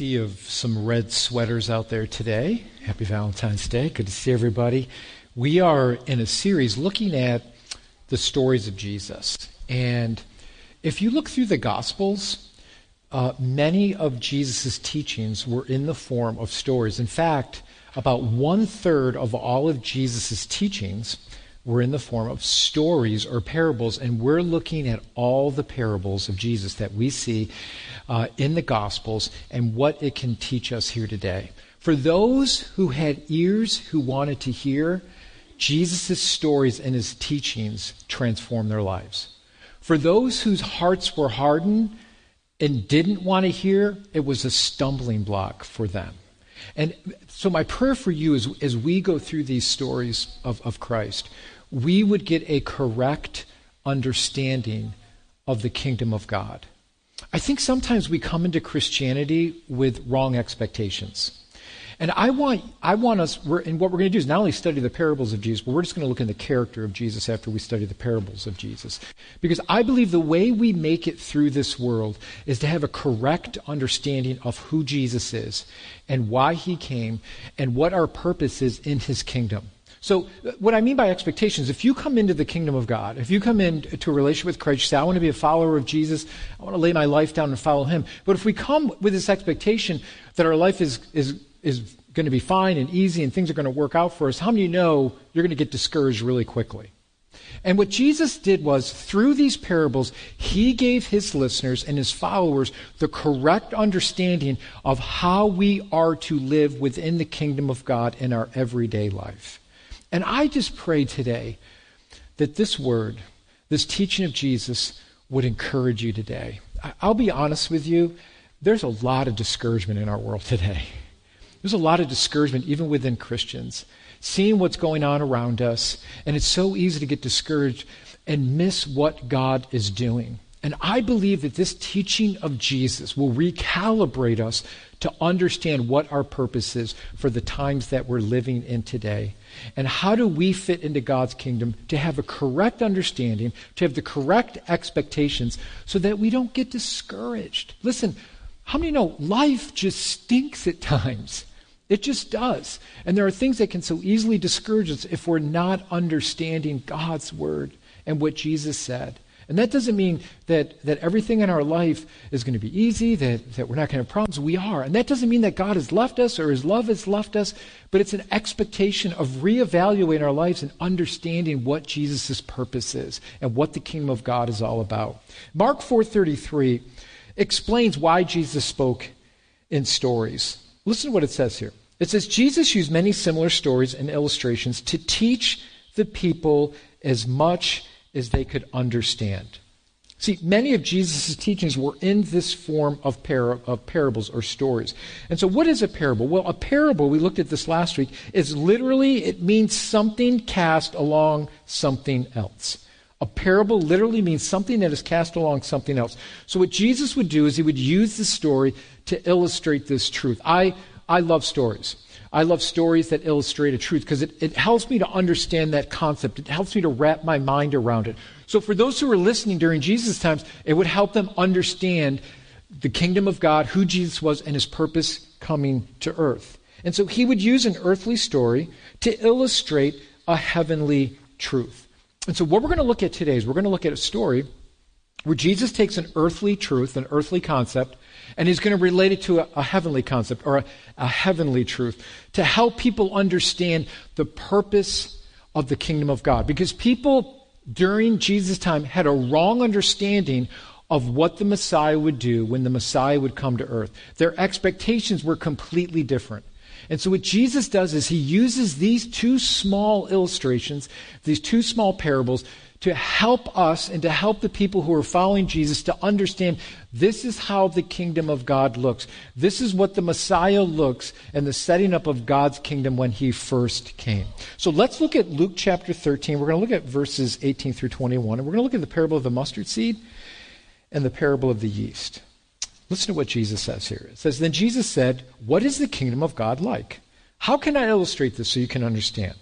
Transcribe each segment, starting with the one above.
sea of some red sweaters out there today. Happy Valentine's Day. Good to see everybody. We are in a series looking at the stories of Jesus. And if you look through the Gospels, uh, many of Jesus' teachings were in the form of stories. In fact, about one third of all of Jesus' teachings were in the form of stories or parables, and we're looking at all the parables of Jesus that we see uh, in the Gospels and what it can teach us here today. For those who had ears who wanted to hear, Jesus' stories and his teachings transformed their lives. For those whose hearts were hardened and didn't want to hear, it was a stumbling block for them. And so, my prayer for you is as we go through these stories of, of Christ, we would get a correct understanding of the kingdom of God. I think sometimes we come into Christianity with wrong expectations. And I want, I want us, and what we're going to do is not only study the parables of Jesus, but we're just going to look in the character of Jesus after we study the parables of Jesus. Because I believe the way we make it through this world is to have a correct understanding of who Jesus is and why he came and what our purpose is in his kingdom. So, uh, what I mean by expectations, if you come into the kingdom of God, if you come into a relationship with Christ, you say, I want to be a follower of Jesus, I want to lay my life down and follow him. But if we come with this expectation that our life is, is, is going to be fine and easy and things are going to work out for us, how many know you're going to get discouraged really quickly? And what Jesus did was, through these parables, he gave his listeners and his followers the correct understanding of how we are to live within the kingdom of God in our everyday life. And I just pray today that this word, this teaching of Jesus, would encourage you today. I'll be honest with you, there's a lot of discouragement in our world today. There's a lot of discouragement, even within Christians, seeing what's going on around us, and it's so easy to get discouraged and miss what God is doing. And I believe that this teaching of Jesus will recalibrate us to understand what our purpose is for the times that we're living in today. And how do we fit into God's kingdom to have a correct understanding, to have the correct expectations, so that we don't get discouraged? Listen, how many know life just stinks at times? It just does. And there are things that can so easily discourage us if we're not understanding God's word and what Jesus said. And that doesn't mean that, that everything in our life is going to be easy, that, that we're not going to have problems. We are. And that doesn't mean that God has left us or his love has left us, but it's an expectation of reevaluating our lives and understanding what Jesus' purpose is and what the kingdom of God is all about. Mark 4.33 explains why Jesus spoke in stories. Listen to what it says here. It says, Jesus used many similar stories and illustrations to teach the people as much as they could understand. See, many of Jesus' teachings were in this form of, para- of, parables or stories. And so, what is a parable? Well, a parable, we looked at this last week, is literally, it means something cast along something else. A parable literally means something that is cast along something else. So, what Jesus would do is he would use the story to illustrate this truth. I, I love stories. I love stories that illustrate a truth because it, it helps me to understand that concept. It helps me to wrap my mind around it. So, for those who were listening during Jesus' times, it would help them understand the kingdom of God, who Jesus was, and his purpose coming to earth. And so, he would use an earthly story to illustrate a heavenly truth. And so, what we're going to look at today is we're going to look at a story where Jesus takes an earthly truth, an earthly concept, and he's going to relate it to a, a heavenly concept or a, a heavenly truth to help people understand the purpose of the kingdom of God. Because people during Jesus' time had a wrong understanding of what the Messiah would do when the Messiah would come to earth. Their expectations were completely different. And so, what Jesus does is he uses these two small illustrations, these two small parables, to help us and to help the people who are following Jesus to understand this is how the kingdom of God looks. This is what the Messiah looks and the setting up of God's kingdom when he first came. So let's look at Luke chapter 13. We're going to look at verses 18 through 21, and we're going to look at the parable of the mustard seed and the parable of the yeast. Listen to what Jesus says here. It says, Then Jesus said, What is the kingdom of God like? How can I illustrate this so you can understand?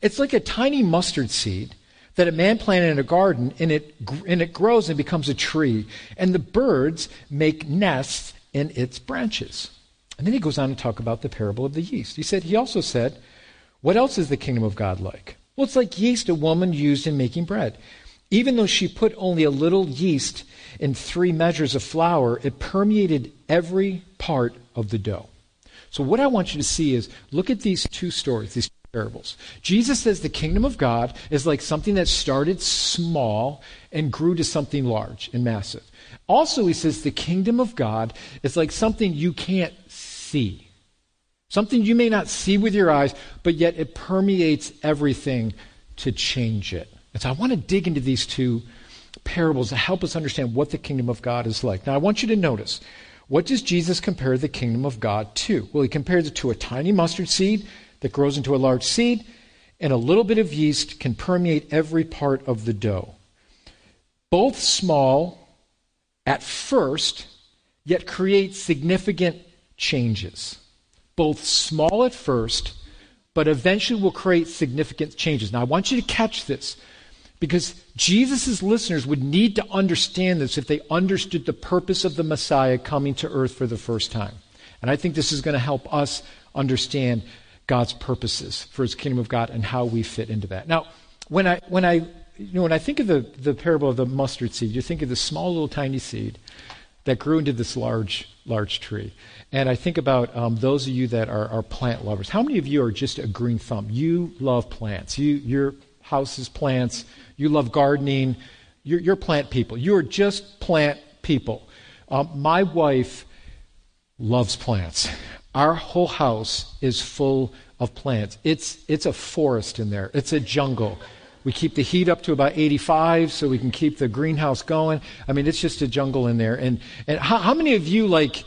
It's like a tiny mustard seed that a man planted in a garden and it, and it grows and becomes a tree, and the birds make nests in its branches. And then he goes on to talk about the parable of the yeast. He said, he also said, What else is the kingdom of God like? Well, it's like yeast a woman used in making bread. Even though she put only a little yeast in three measures of flour, it permeated every part of the dough. So, what I want you to see is look at these two stories, these parables. Jesus says the kingdom of God is like something that started small and grew to something large and massive. Also, he says the kingdom of God is like something you can't see. Something you may not see with your eyes, but yet it permeates everything to change it. And so I want to dig into these two parables to help us understand what the kingdom of God is like. Now, I want you to notice what does Jesus compare the kingdom of God to? Well, he compares it to a tiny mustard seed that grows into a large seed, and a little bit of yeast can permeate every part of the dough. Both small at first, yet create significant changes. Both small at first, but eventually will create significant changes. Now, I want you to catch this because Jesus' listeners would need to understand this if they understood the purpose of the Messiah coming to earth for the first time. And I think this is going to help us understand God's purposes for his kingdom of God and how we fit into that. Now, when I, when I, you know, when I think of the, the parable of the mustard seed, you think of the small little tiny seed that grew into this large, large tree. And I think about um, those of you that are, are, plant lovers. How many of you are just a green thumb? You love plants. You, your house is plants. You love gardening. You're, you're plant people. You are just plant people. Um, my wife loves plants. Our whole house is full of plants. It's, it's a forest in there, it's a jungle. We keep the heat up to about 85 so we can keep the greenhouse going. I mean, it's just a jungle in there. And, and how, how many of you, like,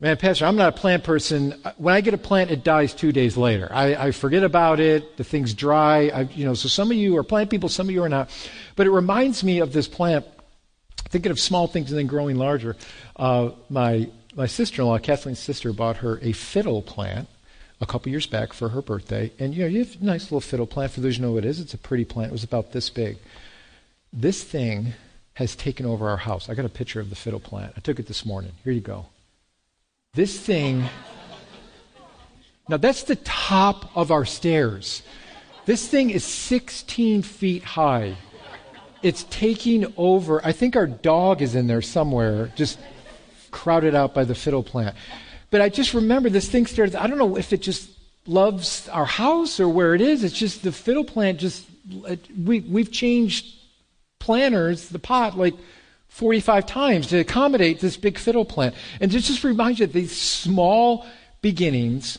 man, Pastor, I'm not a plant person. When I get a plant, it dies two days later. I, I forget about it. The thing's dry. I, you know, so some of you are plant people, some of you are not. But it reminds me of this plant, thinking of small things and then growing larger. Uh, my my sister-in-law, Kathleen's sister, bought her a fiddle plant a couple years back for her birthday. And you know, you have a nice little fiddle plant. For those who know what it is, it's a pretty plant. It was about this big. This thing has taken over our house. I got a picture of the fiddle plant. I took it this morning. Here you go. This thing. Now that's the top of our stairs. This thing is 16 feet high. It's taking over. I think our dog is in there somewhere, just crowded out by the fiddle plant. But I just remember this thing started, I don't know if it just loves our house or where it is. It's just the fiddle plant just, we, we've changed planters, the pot, like 45 times to accommodate this big fiddle plant. And it just reminds you that these small beginnings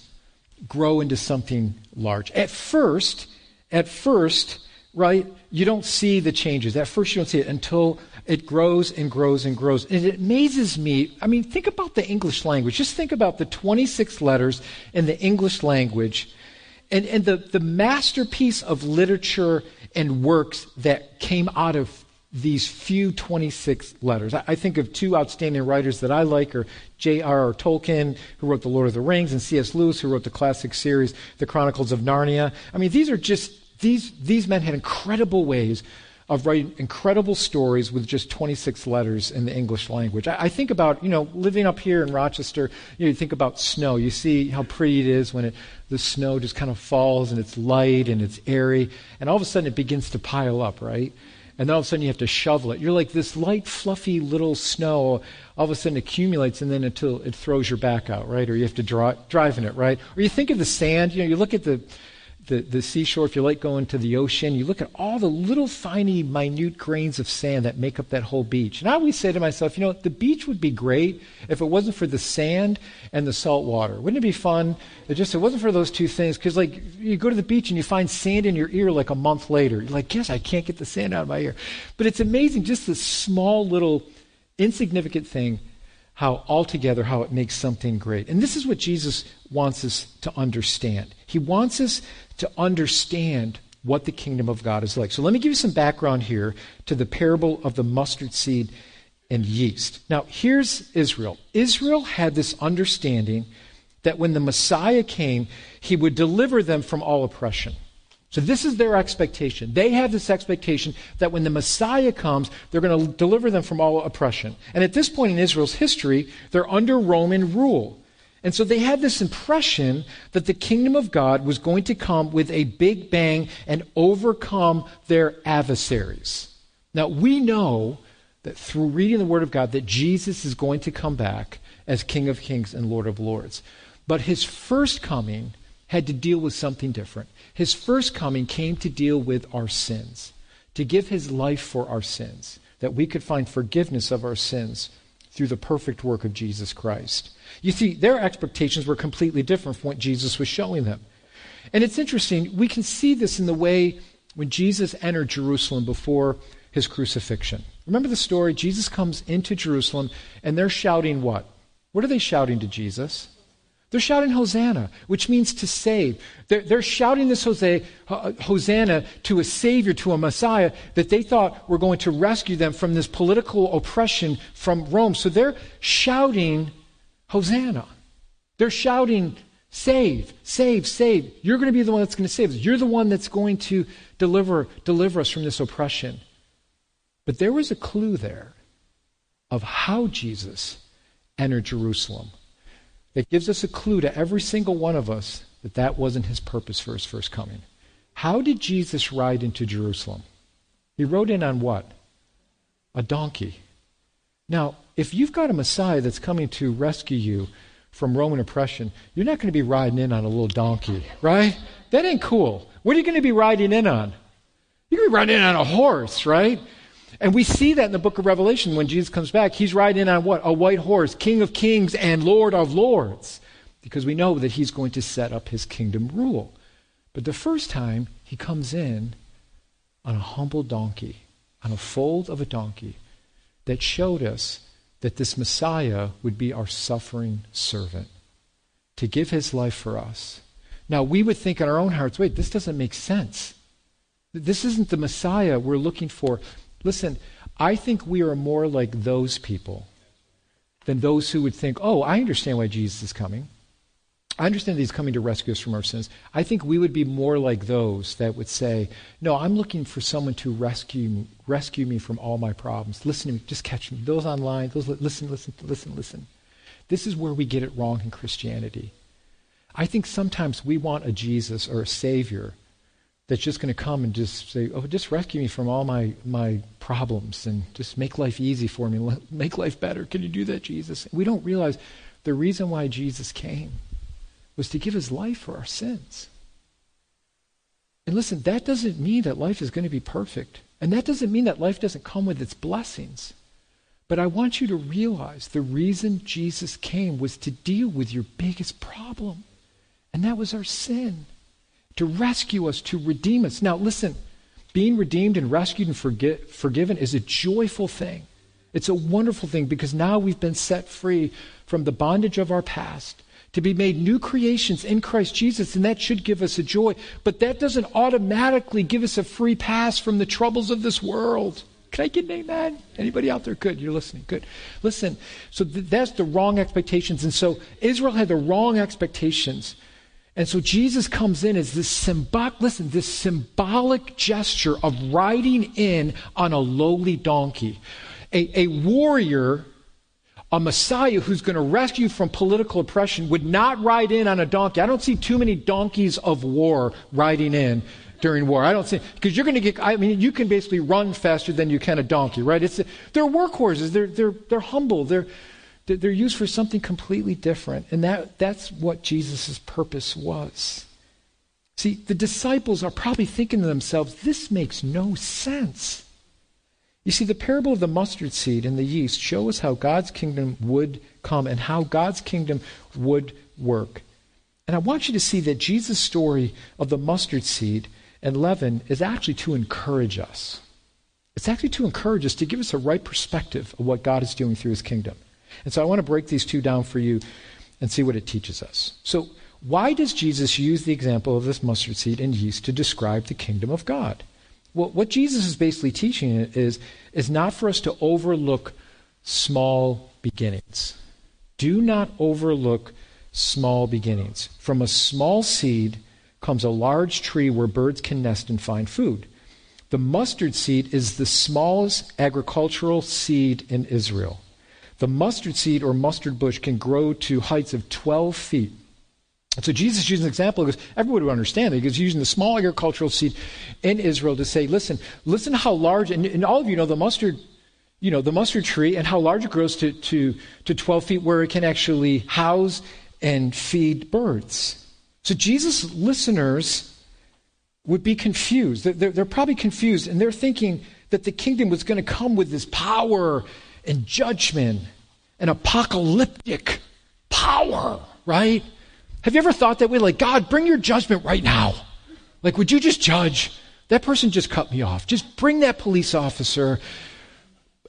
grow into something large. At first, at first, right, you don't see the changes. At first, you don't see it until it grows and grows and grows. And it amazes me. I mean, think about the English language. Just think about the 26 letters in the English language and, and the, the masterpiece of literature and works that came out of these few 26 letters. I, I think of two outstanding writers that I like are J.R.R. Tolkien, who wrote The Lord of the Rings, and C.S. Lewis, who wrote the classic series, The Chronicles of Narnia. I mean, these are just, these, these men had incredible ways of writing incredible stories with just 26 letters in the English language. I, I, think about, you know, living up here in Rochester, you, know, you think about snow. You see how pretty it is when it, the snow just kind of falls and it's light and it's airy, and all of a sudden it begins to pile up, right? And then all of a sudden you have to shovel it. You're like this light, fluffy little snow all of a sudden accumulates and then until it throws your back out, right? Or you have to dri- drive in it, right? Or you think of the sand, you know, you look at the the, the seashore, if you like going to the ocean, you look at all the little tiny, minute grains of sand that make up that whole beach. And I always say to myself, you know, the beach would be great if it wasn't for the sand and the salt water. Wouldn't it be fun? It just it wasn't for those two things. Because like you go to the beach and you find sand in your ear like a month later. You're like, yes, I can't get the sand out of my ear. But it's amazing, just this small little insignificant thing how altogether how it makes something great. And this is what Jesus wants us to understand. He wants us to understand what the kingdom of God is like. So let me give you some background here to the parable of the mustard seed and yeast. Now, here's Israel. Israel had this understanding that when the Messiah came, he would deliver them from all oppression. So, this is their expectation. They have this expectation that when the Messiah comes, they're going to deliver them from all oppression. And at this point in Israel's history, they're under Roman rule. And so they had this impression that the kingdom of God was going to come with a big bang and overcome their adversaries. Now, we know that through reading the Word of God that Jesus is going to come back as King of Kings and Lord of Lords. But his first coming had to deal with something different. His first coming came to deal with our sins, to give his life for our sins, that we could find forgiveness of our sins through the perfect work of Jesus Christ. You see, their expectations were completely different from what Jesus was showing them. And it's interesting, we can see this in the way when Jesus entered Jerusalem before his crucifixion. Remember the story? Jesus comes into Jerusalem and they're shouting what? What are they shouting to Jesus? They're shouting Hosanna, which means to save. They're, they're shouting this Hosanna to a Savior, to a Messiah that they thought were going to rescue them from this political oppression from Rome. So they're shouting Hosanna. They're shouting, Save, save, save. You're going to be the one that's going to save us. You're the one that's going to deliver, deliver us from this oppression. But there was a clue there of how Jesus entered Jerusalem that gives us a clue to every single one of us that that wasn't his purpose for his first coming. How did Jesus ride into Jerusalem? He rode in on what? A donkey. Now, if you've got a Messiah that's coming to rescue you from Roman oppression, you're not going to be riding in on a little donkey, right? That ain't cool. What are you going to be riding in on? You're going to be riding in on a horse, right? And we see that in the book of Revelation when Jesus comes back. He's riding on what? A white horse, King of kings and Lord of lords. Because we know that he's going to set up his kingdom rule. But the first time, he comes in on a humble donkey, on a fold of a donkey, that showed us that this Messiah would be our suffering servant, to give his life for us. Now, we would think in our own hearts, wait, this doesn't make sense. This isn't the Messiah we're looking for. Listen, I think we are more like those people than those who would think, oh, I understand why Jesus is coming. I understand that he's coming to rescue us from our sins. I think we would be more like those that would say, no, I'm looking for someone to rescue me, rescue me from all my problems. Listen to me, just catch me. Those online, those listen, listen, listen, listen. This is where we get it wrong in Christianity. I think sometimes we want a Jesus or a Savior that's just going to come and just say, oh, just rescue me from all my, my problems and just make life easy for me, make life better. Can you do that, Jesus? We don't realize the reason why Jesus came was to give his life for our sins. And listen, that doesn't mean that life is going to be perfect. And that doesn't mean that life doesn't come with its blessings. But I want you to realize the reason Jesus came was to deal with your biggest problem, and that was our sin to rescue us, to redeem us. Now, listen, being redeemed and rescued and forget, forgiven is a joyful thing. It's a wonderful thing because now we've been set free from the bondage of our past to be made new creations in Christ Jesus, and that should give us a joy. But that doesn't automatically give us a free pass from the troubles of this world. Can I get an amen? Anybody out there? Good. You're listening. Good. Listen. So th- that's the wrong expectations. And so Israel had the wrong expectations and so Jesus comes in as this symbolic, listen, this symbolic gesture of riding in on a lowly donkey. A, a warrior, a Messiah who's going to rescue from political oppression would not ride in on a donkey. I don't see too many donkeys of war riding in during war. I don't see, because you're going to get, I mean, you can basically run faster than you can a donkey, right? It's, they're workhorses. They're, they're, they're humble. They're, they're used for something completely different. And that, that's what Jesus' purpose was. See, the disciples are probably thinking to themselves, this makes no sense. You see, the parable of the mustard seed and the yeast show us how God's kingdom would come and how God's kingdom would work. And I want you to see that Jesus' story of the mustard seed and leaven is actually to encourage us. It's actually to encourage us, to give us a right perspective of what God is doing through his kingdom. And so I want to break these two down for you and see what it teaches us. So, why does Jesus use the example of this mustard seed and yeast to describe the kingdom of God? Well, what Jesus is basically teaching is, is not for us to overlook small beginnings. Do not overlook small beginnings. From a small seed comes a large tree where birds can nest and find food. The mustard seed is the smallest agricultural seed in Israel. The mustard seed or mustard bush can grow to heights of 12 feet. So Jesus uses an example because everybody would understand it. He was using the small agricultural seed in Israel to say, listen, listen how large, and, and all of you know the mustard, you know, the mustard tree and how large it grows to, to, to 12 feet where it can actually house and feed birds. So Jesus' listeners would be confused. They're, they're, probably confused, and they're thinking that the kingdom was going to come with this power and judgment and apocalyptic power, right? Have you ever thought that way? Like, God, bring your judgment right now. Like, would you just judge? That person just cut me off. Just bring that police officer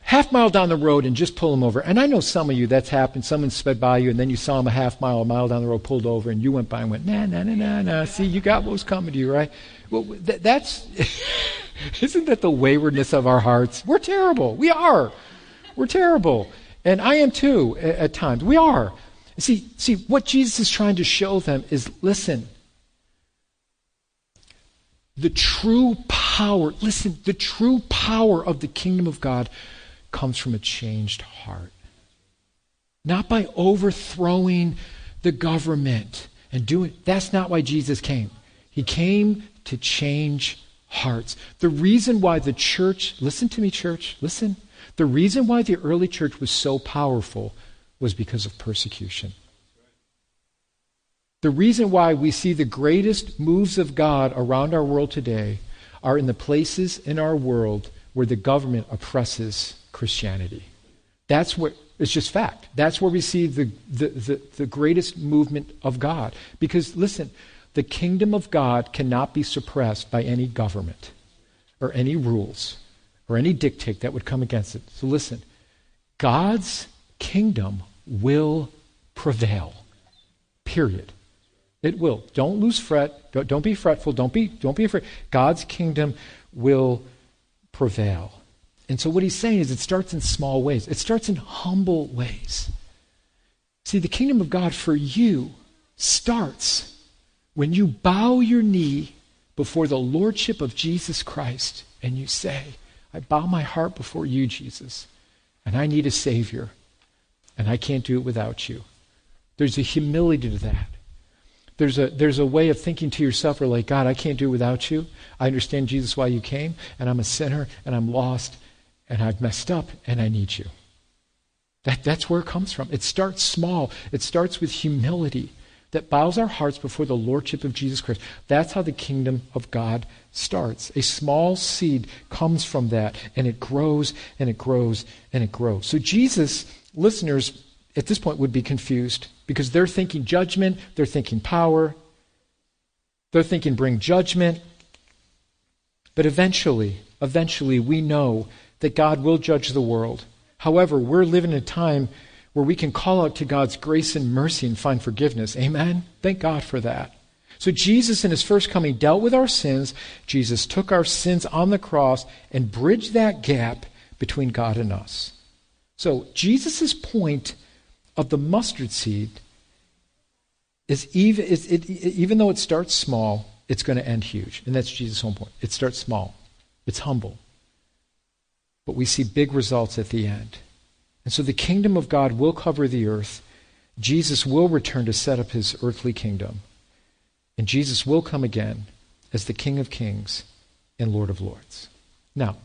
half mile down the road and just pull him over. And I know some of you that's happened. Someone sped by you and then you saw him a half mile, a mile down the road, pulled over, and you went by and went, nah, nah, nah, nah, nah. See, you got what was coming to you, right? Well, that, that's, isn't that the waywardness of our hearts? We're terrible. We are. We're terrible. And I am too at, at times. We are. See, see, what Jesus is trying to show them is listen, the true power, listen, the true power of the kingdom of God comes from a changed heart. Not by overthrowing the government and doing that's not why Jesus came. He came to change hearts. The reason why the church, listen to me, church, listen. The reason why the early church was so powerful was because of persecution. The reason why we see the greatest moves of God around our world today are in the places in our world where the government oppresses Christianity. That's what it's just fact. That's where we see the, the, the, the, greatest movement of God. Because listen, the kingdom of God cannot be suppressed by any government or any rules or any dictate that would come against it. So listen, God's kingdom will prevail. Period. It will. Don't lose fret. Don't be fretful. Don't be, don't be afraid. God's kingdom will prevail. And so what he's saying is it starts in small ways. It starts in humble ways. See, the kingdom of God for you starts when you bow your knee before the lordship of Jesus Christ and you say, I bow my heart before you, Jesus, and I need a Savior, and I can't do it without you. There's a humility to that. There's a, there's a way of thinking to yourself, or like, God, I can't do it without you. I understand, Jesus, why you came, and I'm a sinner, and I'm lost, and I've messed up, and I need you. That, that's where it comes from. It starts small, it starts with humility that bows our hearts before the Lordship of Jesus Christ. That's how the kingdom of God starts. A small seed comes from that, and it grows and it grows and it grows. So, Jesus, listeners at this point would be confused because they're thinking judgment, they're thinking power, they're thinking bring judgment. But eventually, eventually, we know that God will judge the world. However, we're living in a time where we can call out to God's grace and mercy and find forgiveness. Amen? Thank God for that. So, Jesus, in his first coming, dealt with our sins. Jesus took our sins on the cross and bridged that gap between God and us. So, Jesus' point of the mustard seed is even, is it, even though it starts small, it's going to end huge. And that's Jesus' whole point. It starts small, it's humble. But we see big results at the end. And so the kingdom of God will cover the earth. Jesus will return to set up his earthly kingdom. And Jesus will come again as the King of kings and Lord of lords. Now,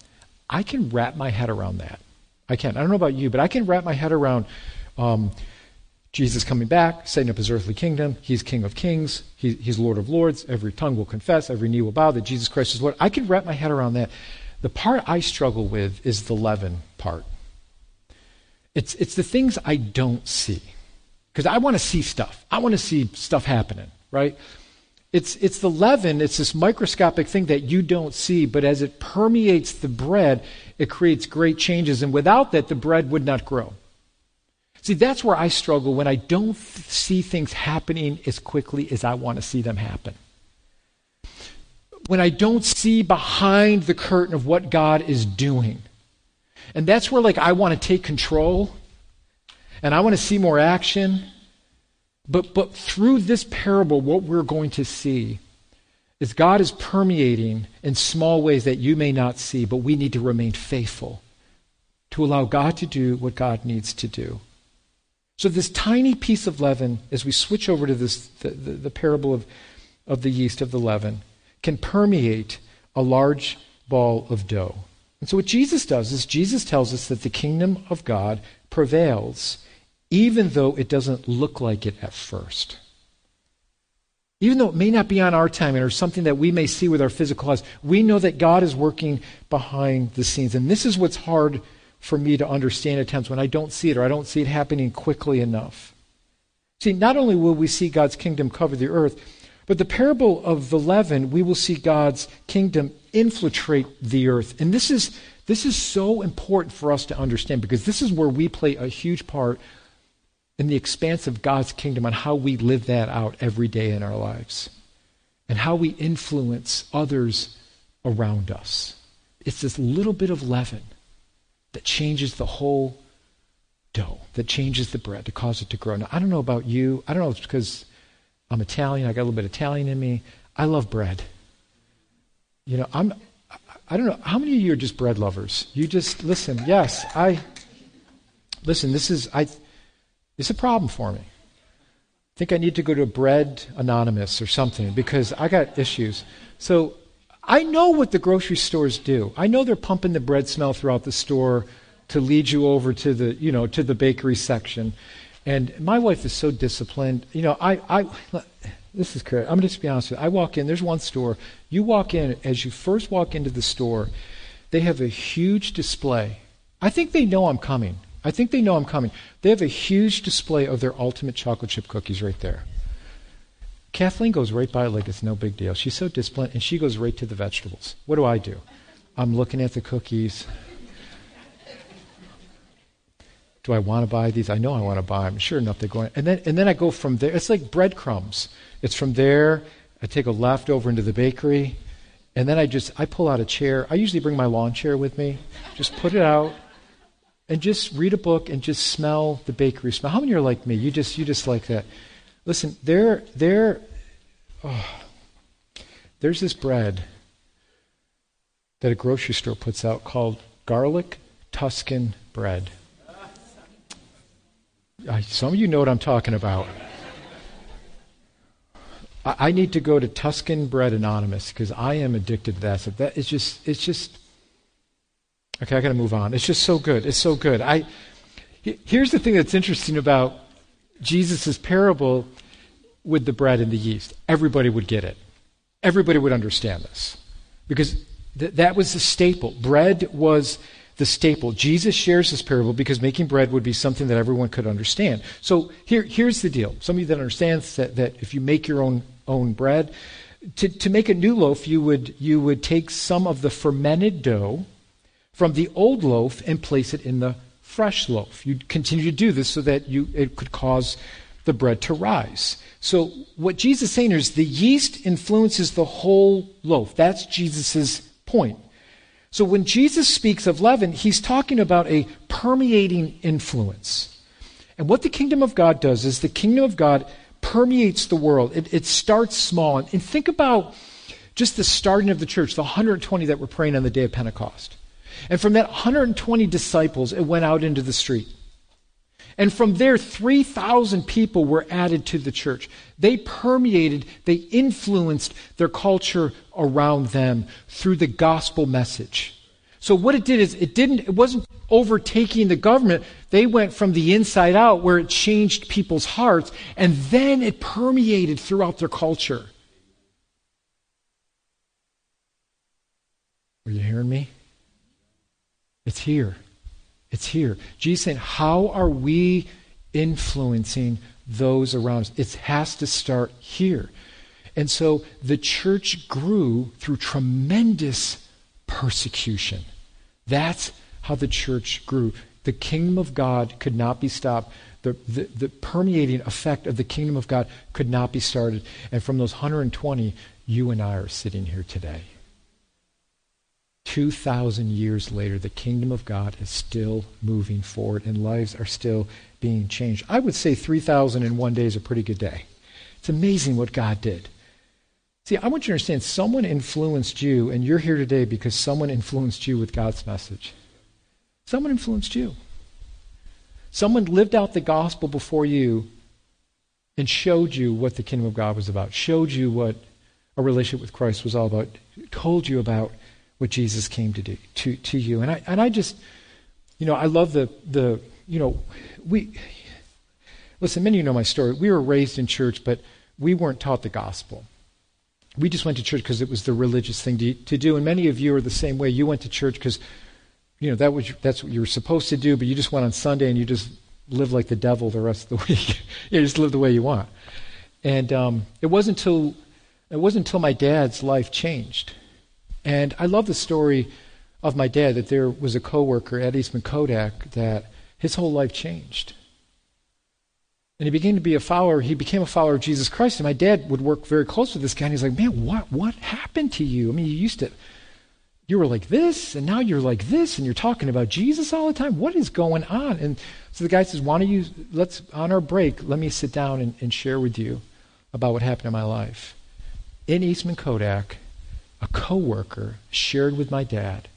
I can wrap my head around that. I can. I don't know about you, but I can wrap my head around um, Jesus coming back, setting up his earthly kingdom. He's King of kings. He, he's Lord of lords. Every tongue will confess. Every knee will bow that Jesus Christ is Lord. I can wrap my head around that. The part I struggle with is the leaven part. It's, it's the things I don't see. Because I want to see stuff. I want to see stuff happening, right? It's, it's the leaven, it's this microscopic thing that you don't see, but as it permeates the bread, it creates great changes. And without that, the bread would not grow. See, that's where I struggle when I don't see things happening as quickly as I want to see them happen. When I don't see behind the curtain of what God is doing. And that's where like I want to take control and I want to see more action. But but through this parable what we're going to see is God is permeating in small ways that you may not see, but we need to remain faithful to allow God to do what God needs to do. So, this tiny piece of leaven, as we switch over to this, the, the, the parable of, of the yeast of the leaven, can permeate a large ball of dough. And so, what Jesus does is Jesus tells us that the kingdom of God prevails, even though it doesn't look like it at first. Even though it may not be on our timing or something that we may see with our physical eyes, we know that God is working behind the scenes. And this is what's hard for me to understand at times when I don't see it or I don't see it happening quickly enough. See, not only will we see God's kingdom cover the earth, but the parable of the leaven, we will see God's kingdom infiltrate the earth. And this is, this is so important for us to understand because this is where we play a huge part in the expanse of God's kingdom on how we live that out every day in our lives and how we influence others around us. It's this little bit of leaven that changes the whole dough, that changes the bread to cause it to grow. Now, I don't know about you. I don't know if it's because I'm Italian, I got a little bit of Italian in me. I love bread. You know, I'm, I don't know, how many of you are just bread lovers? You just, listen, yes, I, listen, this is, I, it's a problem for me. I think I need to go to Bread Anonymous or something because I got issues. So I know what the grocery stores do. I know they're pumping the bread smell throughout the store to lead you over to the, you know, to the bakery section. And my wife is so disciplined. You know, I, I this is correct. I'm just be honest with you. I walk in, there's one store. You walk in, as you first walk into the store, they have a huge display. I think they know I'm coming. I think they know I'm coming. They have a huge display of their ultimate chocolate chip cookies right there. Kathleen goes right by it like it's no big deal. She's so disciplined, and she goes right to the vegetables. What do I do? I'm looking at the cookies. Do I want to buy these? I know I want to buy them. Sure enough, they're going. And then, and then I go from there. It's like breadcrumbs. It's from there. I take a left over into the bakery, and then I just I pull out a chair. I usually bring my lawn chair with me. Just put it out, and just read a book and just smell the bakery smell. How many are like me? You just you just like that. Listen, there, there, oh, there's this bread that a grocery store puts out called garlic Tuscan bread. I, some of you know what I'm talking about. I, I need to go to Tuscan Bread Anonymous because I am addicted to that. So that is just, it's just. Okay, I got to move on. It's just so good. It's so good. I. Here's the thing that's interesting about Jesus' parable with the bread and the yeast. Everybody would get it. Everybody would understand this. Because th- that was the staple. Bread was the staple. Jesus shares this parable because making bread would be something that everyone could understand. So here, here's the deal. Some of you that understand that, that if you make your own, own bread, to, to make a new loaf, you would, you would take some of the fermented dough from the old loaf and place it in the fresh loaf. You'd continue to do this so that you, it could cause the bread to rise. So what Jesus is saying is the yeast influences the whole loaf. That's Jesus' point. So when Jesus speaks of leaven, he's talking about a permeating influence. And what the kingdom of God does is the kingdom of God permeates the world. It, it starts small. And think about just the starting of the church, the 120 that were praying on the day of Pentecost. And from that 120 disciples, it went out into the street. And from there, 3,000 people were added to the church. They permeated, they influenced their culture around them through the gospel message. So what it did is it didn't, it wasn't overtaking the government. They went from the inside out where it changed people's hearts and then it permeated throughout their culture. Are you hearing me? It's here. It's here. Jesus saying, How are we influencing those around us? It has to start here. And so the church grew through tremendous persecution. That's how the church grew. The kingdom of God could not be stopped. The, the, the, permeating effect of the kingdom of God could not be started. And from those 120, you and I are sitting here today. 2,000 years later, the kingdom of God is still moving forward and lives are still being changed. I would say 3,001 days is a pretty good day. It's amazing what God did. See, I want you to understand someone influenced you, and you're here today because someone influenced you with God's message. Someone influenced you. Someone lived out the gospel before you and showed you what the kingdom of God was about, showed you what a relationship with Christ was all about, told you about what Jesus came to do to, to you. And I and I just you know, I love the the you know, we listen, many of you know my story. We were raised in church, but we weren't taught the gospel. We just went to church because it was the religious thing to, to do. And many of you are the same way. You went to church because you know, that was, that's what you were supposed to do, but you just went on Sunday and you just live like the devil the rest of the week. you just live the way you want. And um, it wasn't until it wasn't until my dad's life changed. And I love the story of my dad that there was a coworker at Eastman Kodak that his whole life changed. And he began to be a follower. He became a follower of Jesus Christ. And my dad would work very close with this guy. And he's like, man, what, what happened to you? I mean, you used to you were like this, and now you're like this, and you're talking about Jesus all the time. What is going on? And so the guy says, Why don't you, let's, on our break, let me sit down and, and share with you about what happened in my life. In Eastman Kodak, a coworker shared with my dad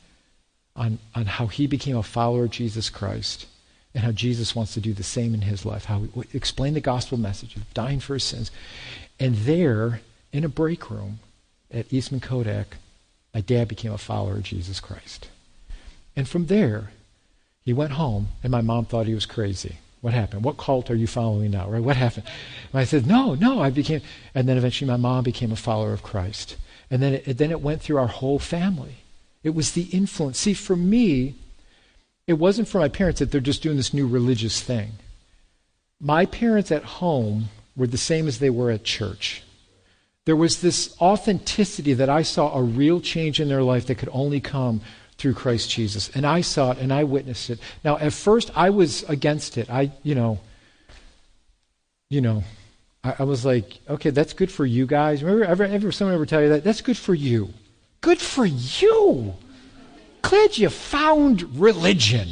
on, on how he became a follower of Jesus Christ and how Jesus wants to do the same in his life, how he explained the gospel message of dying for his sins. And there, in a break room at Eastman Kodak, my dad became a follower of Jesus Christ. And from there, he went home, and my mom thought he was crazy. What happened? What cult are you following now? Right? What happened? And I said, No, no. I became, and then eventually my mom became a follower of Christ. And then it, then it went through our whole family. It was the influence. See, for me, it wasn't for my parents that they're just doing this new religious thing. My parents at home were the same as they were at church there was this authenticity that I saw a real change in their life that could only come through Christ Jesus. And I saw it and I witnessed it. Now, at first, I was against it. I, you know, you know, I, I was like, okay, that's good for you guys. Remember, ever, ever someone ever tell you that? That's good for you. Good for you. Glad you found religion.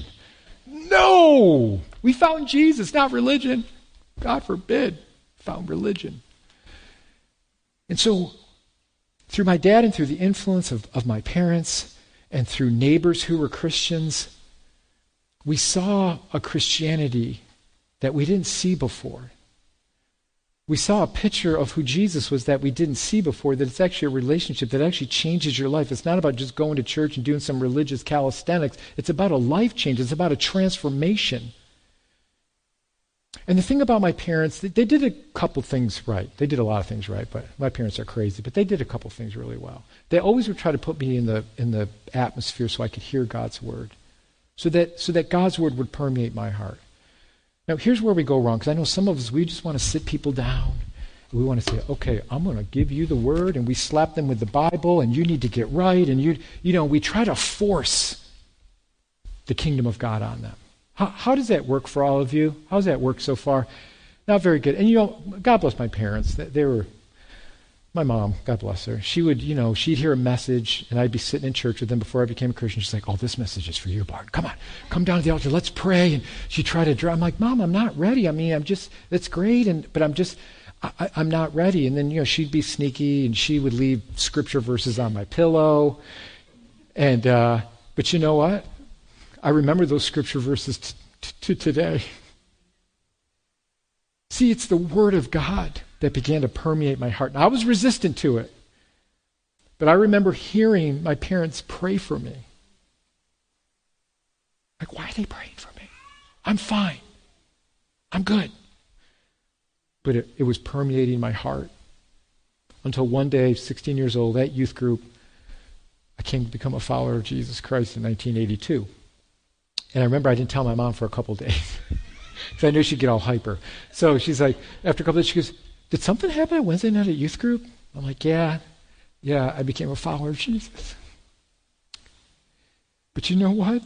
No, we found Jesus, not religion. God forbid, found religion. And so, through my dad and through the influence of, of my parents and through neighbors who were Christians, we saw a Christianity that we didn't see before. We saw a picture of who Jesus was that we didn't see before, that it's actually a relationship that actually changes your life. It's not about just going to church and doing some religious calisthenics, it's about a life change, it's about a transformation. And the thing about my parents, they, did a couple things right. They did a lot of things right, but my parents are crazy. But they did a couple things really well. They always would try to put me in the in the atmosphere so I could hear God's word, so that so that God's word would permeate my heart. Now here's where we go wrong, because I know some of us we just want to sit people down. We want to say, okay, I'm going to give you the word, and we slap them with the Bible, and you need to get right, and you you know we try to force the kingdom of God on them. How, how does that work for all of you? How does that work so far? Not very good. And you know, God bless my parents. They were, my mom, God bless her. She would, you know, she'd hear a message, and I'd be sitting in church with them before I became a Christian. She's like, "Oh, this message is for you, Bart. Come on, come down to the altar. Let's pray." And she tried to draw. I'm like, "Mom, I'm not ready. I mean, I'm just. That's great, and but I'm just." I, am not ready. And then, you know, she'd be sneaky and she would leave scripture verses on my pillow. And, uh, but you know what? I remember those scripture verses t- t- to today. See, it's the Word of God that began to permeate my heart. And I was resistant to it. But I remember hearing my parents pray for me. Like, why are they praying for me? I'm fine. I'm good. But it, it was permeating my heart until one day, 16 years old, that youth group, I came to become a follower of Jesus Christ in 1982. And I remember I didn't tell my mom for a couple days because I knew she'd get all hyper. So she's like, after a couple days, she goes, Did something happen at Wednesday night at youth group? I'm like, Yeah, yeah, I became a follower of Jesus. But you know what?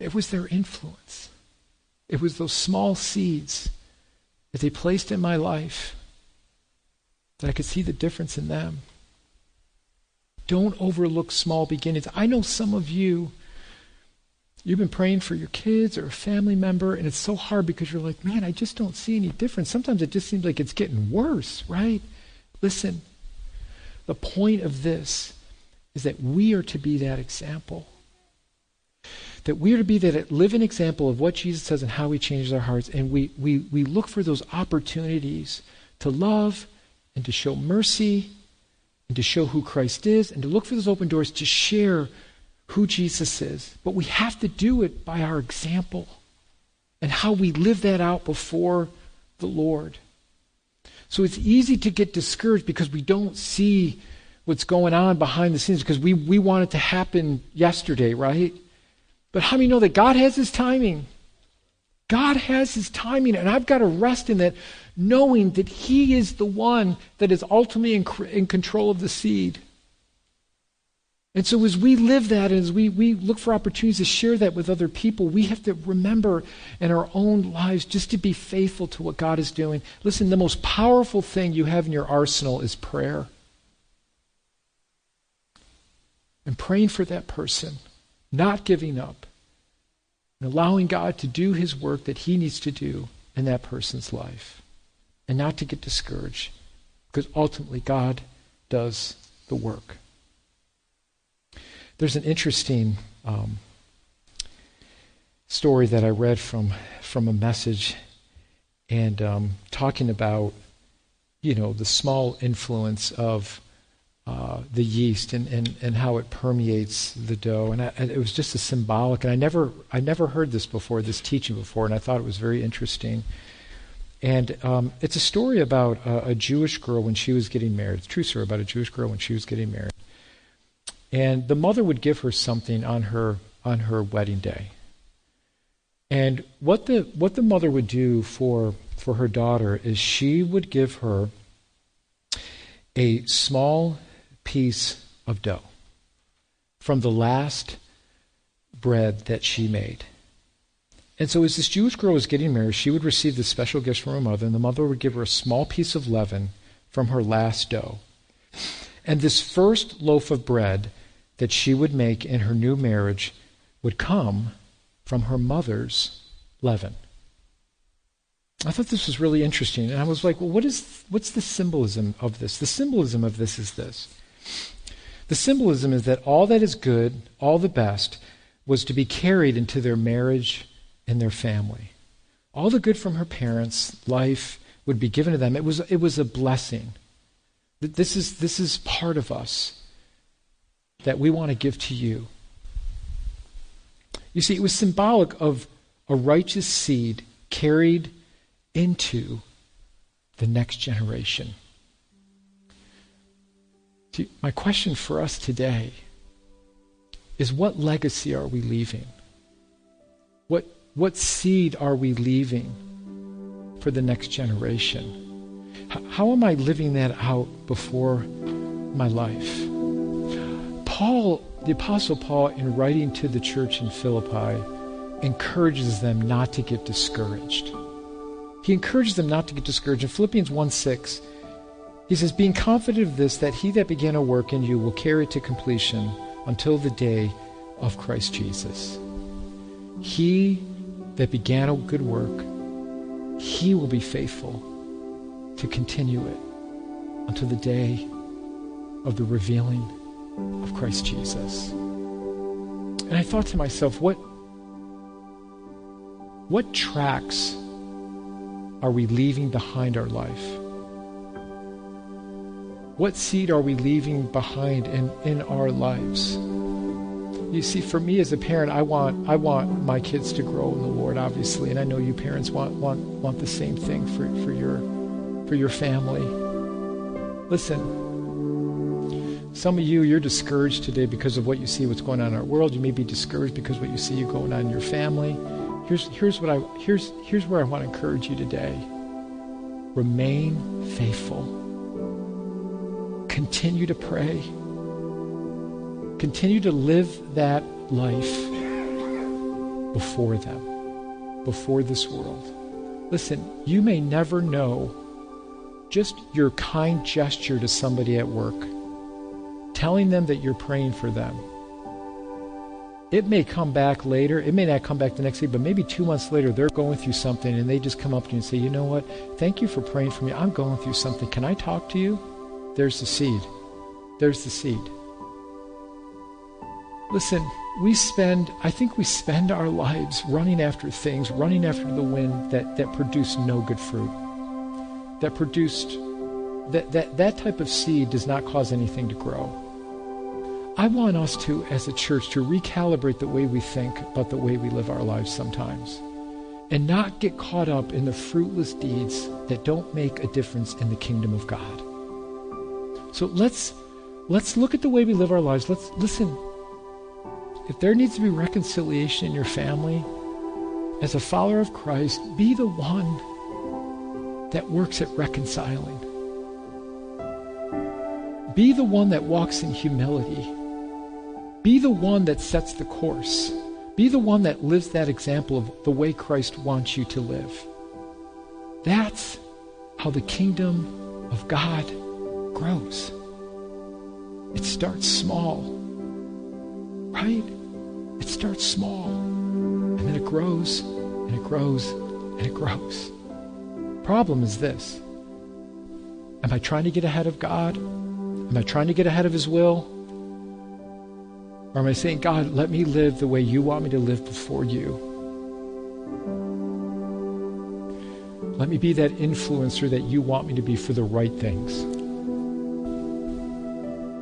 It was their influence. It was those small seeds that they placed in my life that I could see the difference in them. Don't overlook small beginnings. I know some of you You've been praying for your kids or a family member, and it's so hard because you're like, man, I just don't see any difference. Sometimes it just seems like it's getting worse, right? Listen, the point of this is that we are to be that example. that we are to be that living example of what Jesus says and how he changes our hearts. And we, we, we look for those opportunities to love and to show mercy and to show who Christ is and to look for those open doors to share who Jesus is. But we have to do it by our example and how we live that out before the Lord. So it's easy to get discouraged because we don't see what's going on behind the scenes because we, we want it to happen yesterday, right? But how many know that God has his timing? God has his timing, and I've got to rest in that, knowing that he is the one that is ultimately in, in control of the seed. And so, as we live that, and as we, we look for opportunities to share that with other people, we have to remember in our own lives just to be faithful to what God is doing. Listen, the most powerful thing you have in your arsenal is prayer. And praying for that person, not giving up, and allowing God to do his work that he needs to do in that person's life, and not to get discouraged, because ultimately God does the work. There's an interesting um, story that I read from from a message, and um, talking about you know the small influence of uh, the yeast and, and, and how it permeates the dough, and, I, and it was just a symbolic. And I never I never heard this before, this teaching before, and I thought it was very interesting. And um, it's a story about a, a, Jewish girl when she was getting married. It's true story about a Jewish girl when she was getting married. And the mother would give her something on her on her wedding day. And what the what the mother would do for for her daughter is she would give her a small piece of dough from the last bread that she made. And so, as this Jewish girl was getting married, she would receive this special gift from her mother, and the mother would give her a small piece of leaven from her last dough. And this first loaf of bread that she would make in her new marriage would come from her mother's leaven. I thought this was really interesting, and I was like, well, what is, what's the symbolism of this? The symbolism of this is this. The symbolism is that all that is good, all the best, was to be carried into their marriage and their family. All the good from her parents' life would be given to them. It was, it was a blessing. This is, this is part of us that we want to give to you. You see, it was symbolic of a righteous seed carried into the next generation. My question for us today is what legacy are we leaving? What, what seed are we leaving for the next generation? How am I living that out before my life? Paul, the Apostle Paul, in writing to the church in Philippi, encourages them not to get discouraged. He encourages them not to get discouraged. In Philippians 1 6, he says, Being confident of this, that he that began a work in you will carry it to completion until the day of Christ Jesus. He that began a good work, he will be faithful to continue it until the day of the revealing of Christ Jesus. And I thought to myself, what, what tracks are we leaving behind our life? What seed are we leaving behind in, in our lives? You see, for me as a parent, I want I want my kids to grow in the Lord, obviously, and I know you parents want want want the same thing for, for your for your family. Listen, some of you, you're discouraged today because of what you see, what's going on in our world. You may be discouraged because what you see going on in your family. Here's, here's, what I, here's, here's where I want to encourage you today. Remain faithful. Continue to pray. Continue to live that life before them, before this world. Listen, you may never know just your kind gesture to somebody at work telling them that you're praying for them. It may come back later. It may not come back the next day, but maybe two months later, they're going through something and they just come up to you and say, You know what? Thank you for praying for me. I'm going through something. Can I talk to you? There's the seed. There's the seed. Listen, we spend, I think we spend our lives running after things, running after the wind that, that produce no good fruit. That produced, that, that, that type of seed does not cause anything to grow. I want us to, as a church, to recalibrate the way we think about the way we live our lives sometimes and not get caught up in the fruitless deeds that don't make a difference in the kingdom of God. So let's let's look at the way we live our lives. Let's listen. If there needs to be reconciliation in your family, as a follower of Christ, be the one that works at reconciling. Be the one that walks in humility. Be the one that sets the course. Be the one that lives that example of the way Christ wants you to live. That's how the kingdom of God grows. It starts small, right? It starts small, and then it grows, and it grows, and it grows. Problem is this Am I trying to get ahead of God? Am I trying to get ahead of His will? Or am I saying, God, let me live the way you want me to live before you? Let me be that influencer that you want me to be for the right things.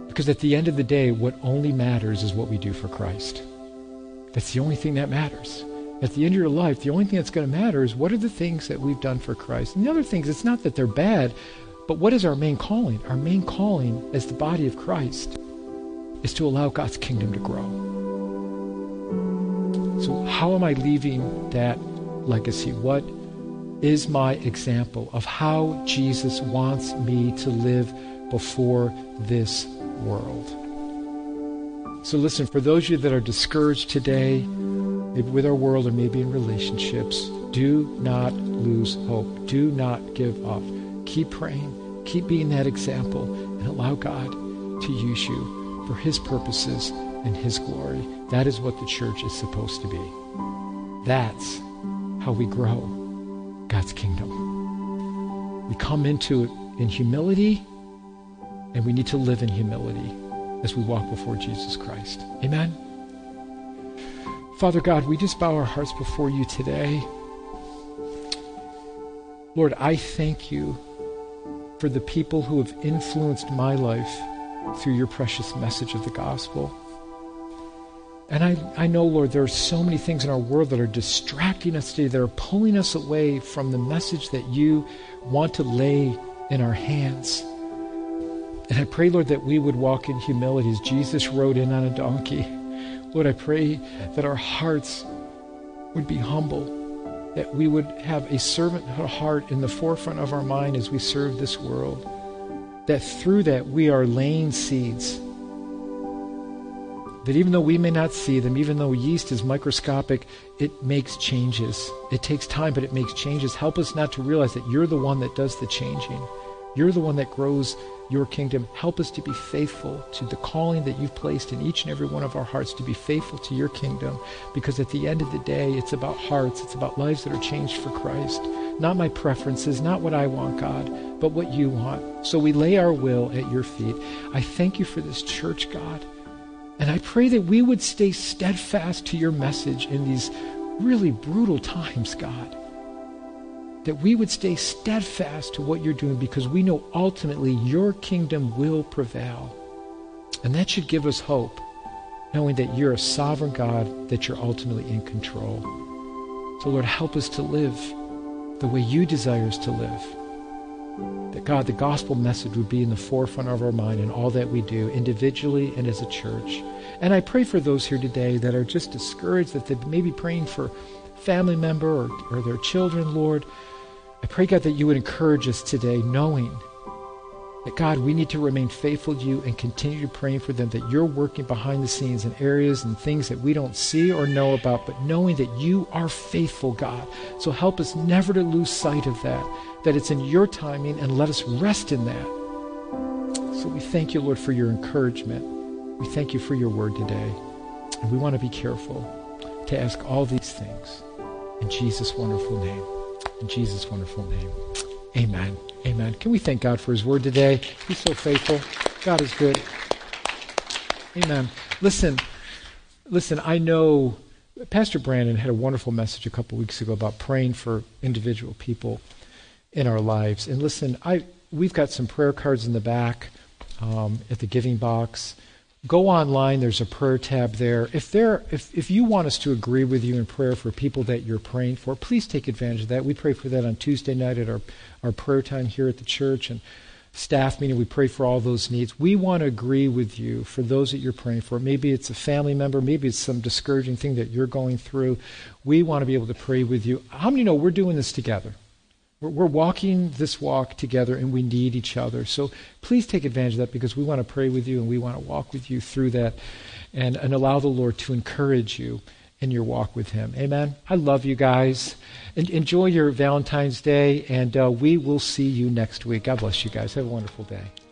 Because at the end of the day, what only matters is what we do for Christ. That's the only thing that matters. At the end of your life, the only thing that's going to matter is what are the things that we've done for Christ. And the other things, it's not that they're bad, but what is our main calling? Our main calling as the body of Christ is to allow God's kingdom to grow. So, how am I leaving that legacy? What is my example of how Jesus wants me to live before this world? So, listen, for those of you that are discouraged today, maybe with our world or maybe in relationships, do not lose hope. Do not give up. Keep praying. Keep being that example and allow God to use you for His purposes and His glory. That is what the church is supposed to be. That's how we grow God's kingdom. We come into it in humility, and we need to live in humility as we walk before Jesus Christ. Amen. Father God, we just bow our hearts before you today. Lord, I thank you for the people who have influenced my life through your precious message of the gospel. And I, I know, Lord, there are so many things in our world that are distracting us today, that are pulling us away from the message that you want to lay in our hands. And I pray, Lord, that we would walk in humility as Jesus rode in on a donkey. Lord, I pray that our hearts would be humble, that we would have a servant heart in the forefront of our mind as we serve this world that through that we are laying seeds. That even though we may not see them, even though yeast is microscopic, it makes changes. It takes time, but it makes changes. Help us not to realize that you're the one that does the changing. You're the one that grows your kingdom. Help us to be faithful to the calling that you've placed in each and every one of our hearts to be faithful to your kingdom. Because at the end of the day, it's about hearts, it's about lives that are changed for Christ. Not my preferences, not what I want, God, but what you want. So we lay our will at your feet. I thank you for this church, God. And I pray that we would stay steadfast to your message in these really brutal times, God. That we would stay steadfast to what you're doing because we know ultimately your kingdom will prevail. And that should give us hope, knowing that you're a sovereign God, that you're ultimately in control. So, Lord, help us to live the way you desire us to live. That God, the gospel message would be in the forefront of our mind in all that we do, individually and as a church. And I pray for those here today that are just discouraged, that they may be praying for family member or, or their children, Lord. I pray, God, that you would encourage us today, knowing that God, we need to remain faithful to you and continue to pray for them, that you're working behind the scenes in areas and things that we don't see or know about, but knowing that you are faithful, God. So help us never to lose sight of that, that it's in your timing, and let us rest in that. So we thank you, Lord, for your encouragement. We thank you for your word today. And we want to be careful to ask all these things in Jesus' wonderful name. In Jesus' wonderful name. Amen. Amen. Can we thank God for his word today? He's so faithful. God is good. Amen. Listen, listen, I know Pastor Brandon had a wonderful message a couple weeks ago about praying for individual people in our lives. And listen, I we've got some prayer cards in the back um, at the giving box. Go online. There's a prayer tab there. If there, if if you want us to agree with you in prayer for people that you're praying for, please take advantage of that. We pray for that on Tuesday night at our our prayer time here at the church and staff meeting. We pray for all those needs. We want to agree with you for those that you're praying for. Maybe it's a family member, maybe it's some discouraging thing that you're going through. We want to be able to pray with you. How many know we're doing this together? We're, walking this walk together and we need each other. So please take advantage of that because we want to pray with you and we want to walk with you through that and, and allow the Lord to encourage you in your walk with Him. Amen. I love you guys. En- enjoy your Valentine's Day, and uh, we will see you next week. God bless you guys. Have a wonderful day.